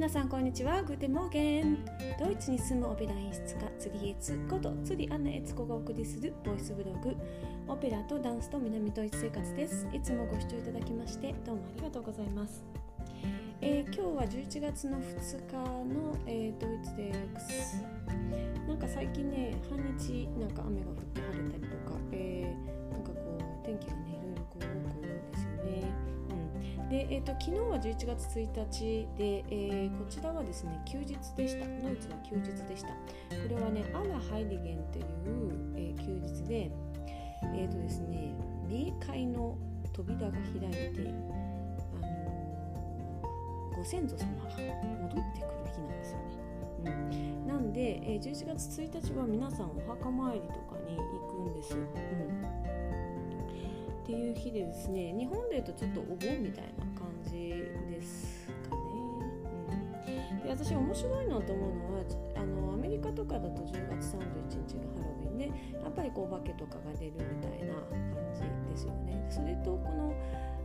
皆さんこんにちは。グーテモーゲン。ドイツに住むオペラ演出家釣りエツこと釣りアンナエツコがお送りするボイスブログ。オペラとダンスと南ドイツ生活です。いつもご視聴いただきましてどうもありがとうございます。えー、今日は11月の2日の、えー、ドイツですなんか最近ね半日なんか雨が降って晴れで、えーと、昨日は11月1日で、えー、こちらはですね休日でしたドイツは休日でしたこれはねアラ・ハイリゲンという、えー、休日でえっ、ー、とですね冥界の扉が開いて、あの、ご先祖様が戻ってくる日なんですよね。うん、なんで、えー、11月1日は皆さんお墓参りとかに行くんです。うんっていう日でですね日本でいうとちょっとお盆みたいな感じですかね。うん、で私面白いなと思うのはあのアメリカとかだと10月31日がハロウィンでやっぱりこうお化けとかが出るみたいな感じですよね。それとこの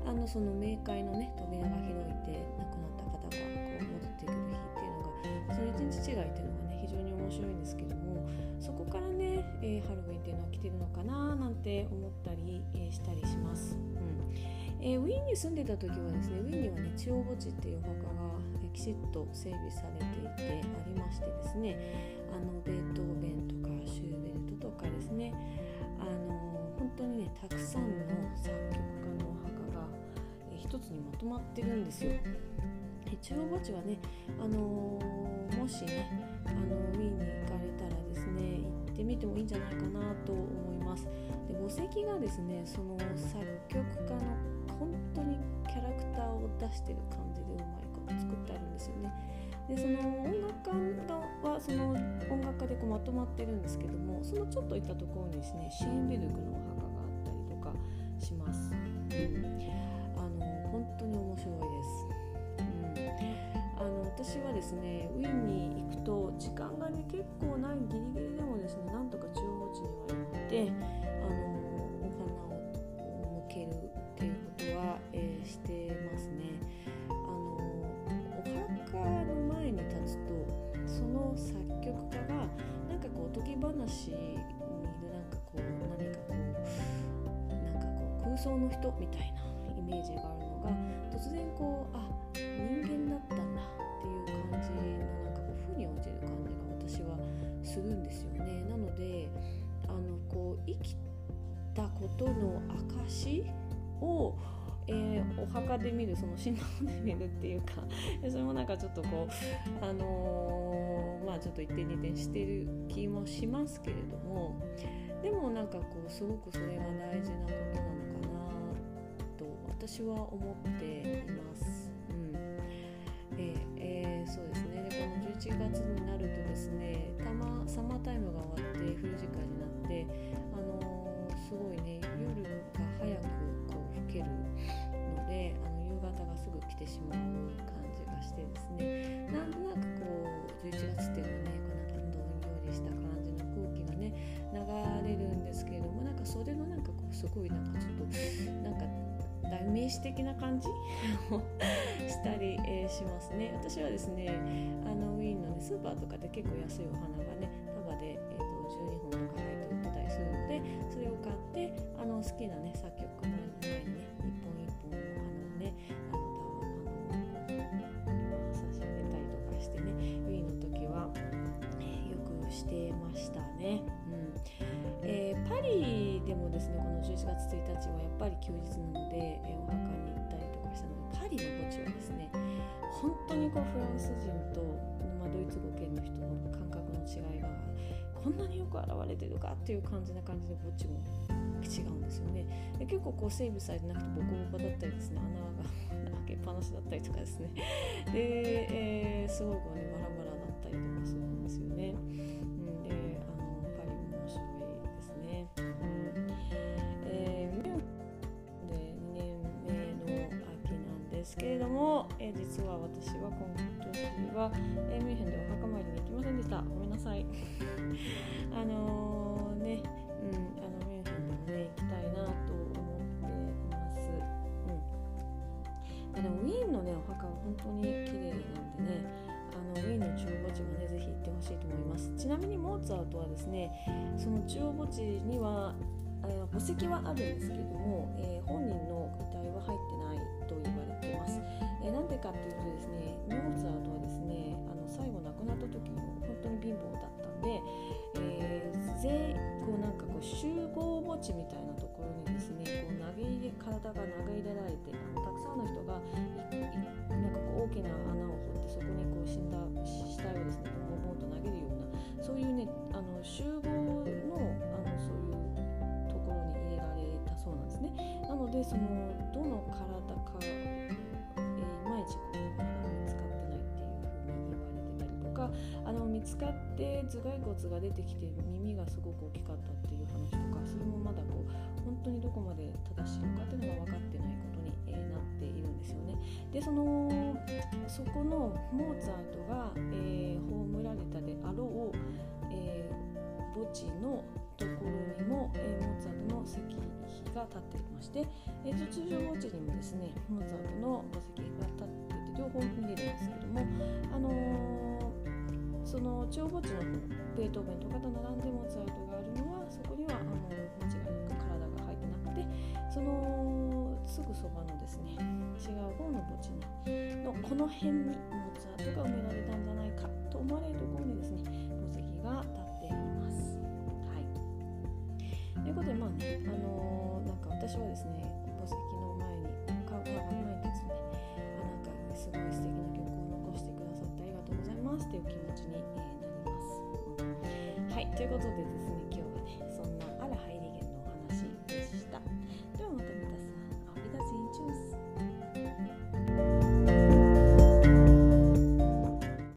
あのその冥界のね扉が開いて亡くなった方がこう戻ってくる日っていうのがその一日違いっていうのがね非常に面白いんですけど、えー、ハロウィンっていうのは来てるのかななんて思ったり、えー、したりします。うんえー、ウィーンに住んでた時はですねウィーンにはね中央墓地っていうお墓が、えきちっと整備されていてありましてですねあのベートーベンとかシューベルトとかですねあの本当にねたくさんの作曲家のお墓が、え一つにまとまってるんですよ。中央墓地はね、あのもしねあのウィーンに行かれみてもいいんじゃないかなと思います。で墓石がですねその作曲家の本当にキャラクターを出してる感じでうまいこと作ってあるんですよね。でその音楽家はその音楽家でこうまとまってるんですけどもそのちょっと行ったところにですねシェーンベルクのお墓があったりとかします。うん、あの本当に面白いです。あの私はですねウィーンに行くと時間がね結構ないギリギリでですねなんとか中央地には行ってあのお花を向けるっていうことは、えー、してますね。あのお墓の前に立つとその作曲家がなんかこうおとぎ話にいるなんかこう何かこうなんかこう空想の人みたいなイメージがあるのが突然こうあ人間だったんだっていう感じのなんかこう負に落ちる感じが私はするんですよね。なのであのこう生きたことの証をえー、お墓で見るその神道で見るっていうか それもなんかちょっとこうあのー、まあちょっと一点二点してる気もしますけれどもでもなんかこうすごくそれが大事なことなのかなと私は思っています。11月になるとですねたまタイムが終わって冬時間になってあのー、すごいね夜が早くこう更けるのであの夕方がすぐ来てしまう感じがしてですね。なんとなくこう11月っていうのはねこうなんかどんよりした感じの空気がね流れるんですけれどもなんかそれのなんかこうすごいなんかちょっとなんか代名詞的な感じ？をしたり、えー、しますね。私はですねあのウィーンの、ね、スーパーとかで結構安いお花がねで、えーと、12本とか入って売ってたりするのでそれを買ってあの好きなね作曲家の前にね一本一本のお花をねあのあの差し上げたりとかしてねウィーの時は、えー、よくしてましたね。うんえー、パリでもですねこの11月1日はやっぱり休日なので、えー、お墓に行ったりとかしたのでパリの墓地はですね本当にこうフランス人と、まあ、ドイツ語圏の人の感覚の違いがこんなによく現れてるかっていう感じな感じでこっちも違うんですよね。で結構こう整備されてなくてボコボコだったりですね。穴が開けっぱなしだったりとかですね。で、えー、すごくねバラバラだったりとかするんですよね。えー、実は私は今年は、えー、ミュンヘンでお墓参りに行きませんでした。ごめんなさい。あのー、ね、うん、あのミュンヘンでもね行きたいなと思ってます、うん、でもウィーンのねお墓は本当に綺麗なんでねあのウィーンの中央墓地はねぜひ行ってほしいと思います。ちなみにモーツァルトはですねその中央墓地には墓石はあるんですけども、えー、本人の遺体は入ってないなんでかっていうとですね、モーツァルトはですね、あの最後亡くなった時も本当に貧乏だったんで、えー、全こうなんかこう集合墓地みたいなところにですね、こう投げ入れ体が投げ入れられて、あのたくさんの人がなんかこう大きな穴を掘ってそこにこう死んだ死体をですね、ボンボンと投げるようなそういうねあの集合のあのそういうところに入れられたそうなんですね。なのでそのどの体か、えー、いまいちこうまだ見つかってないっていうふうに言われてたりとかあの見つかって頭蓋骨が出てきて耳がすごく大きかったっていう話とかそれもまだこう本当にどこまで正しいのかっていうのが分かってないことに、えー、なっているんですよね。でそのそこのモーツァルトが、えー、葬られたであろう、えー、墓地のところにも、えー、モーツァルトの石碑が立っていまして、えー、通常墓地にもですねモーツァルトの墓石が立っていて両方見れるんですけども、あのー、その中央墓地のベートーベンとかと並んでモーツァルトがあるのはそこにはあの間違いなく体が入ってなくてそのすぐそばのですね違う方の墓地のこの辺にモーツァルトが埋められたんじゃないかと思われるところにですね墓石が立っています。はい、ということでまあね、あのー、私はですね墓石の前に顔が前に立つとねあなんかすごい素敵な曲を残してくださってありがとうございますっていう気持ちに、え、なります。はいということでですね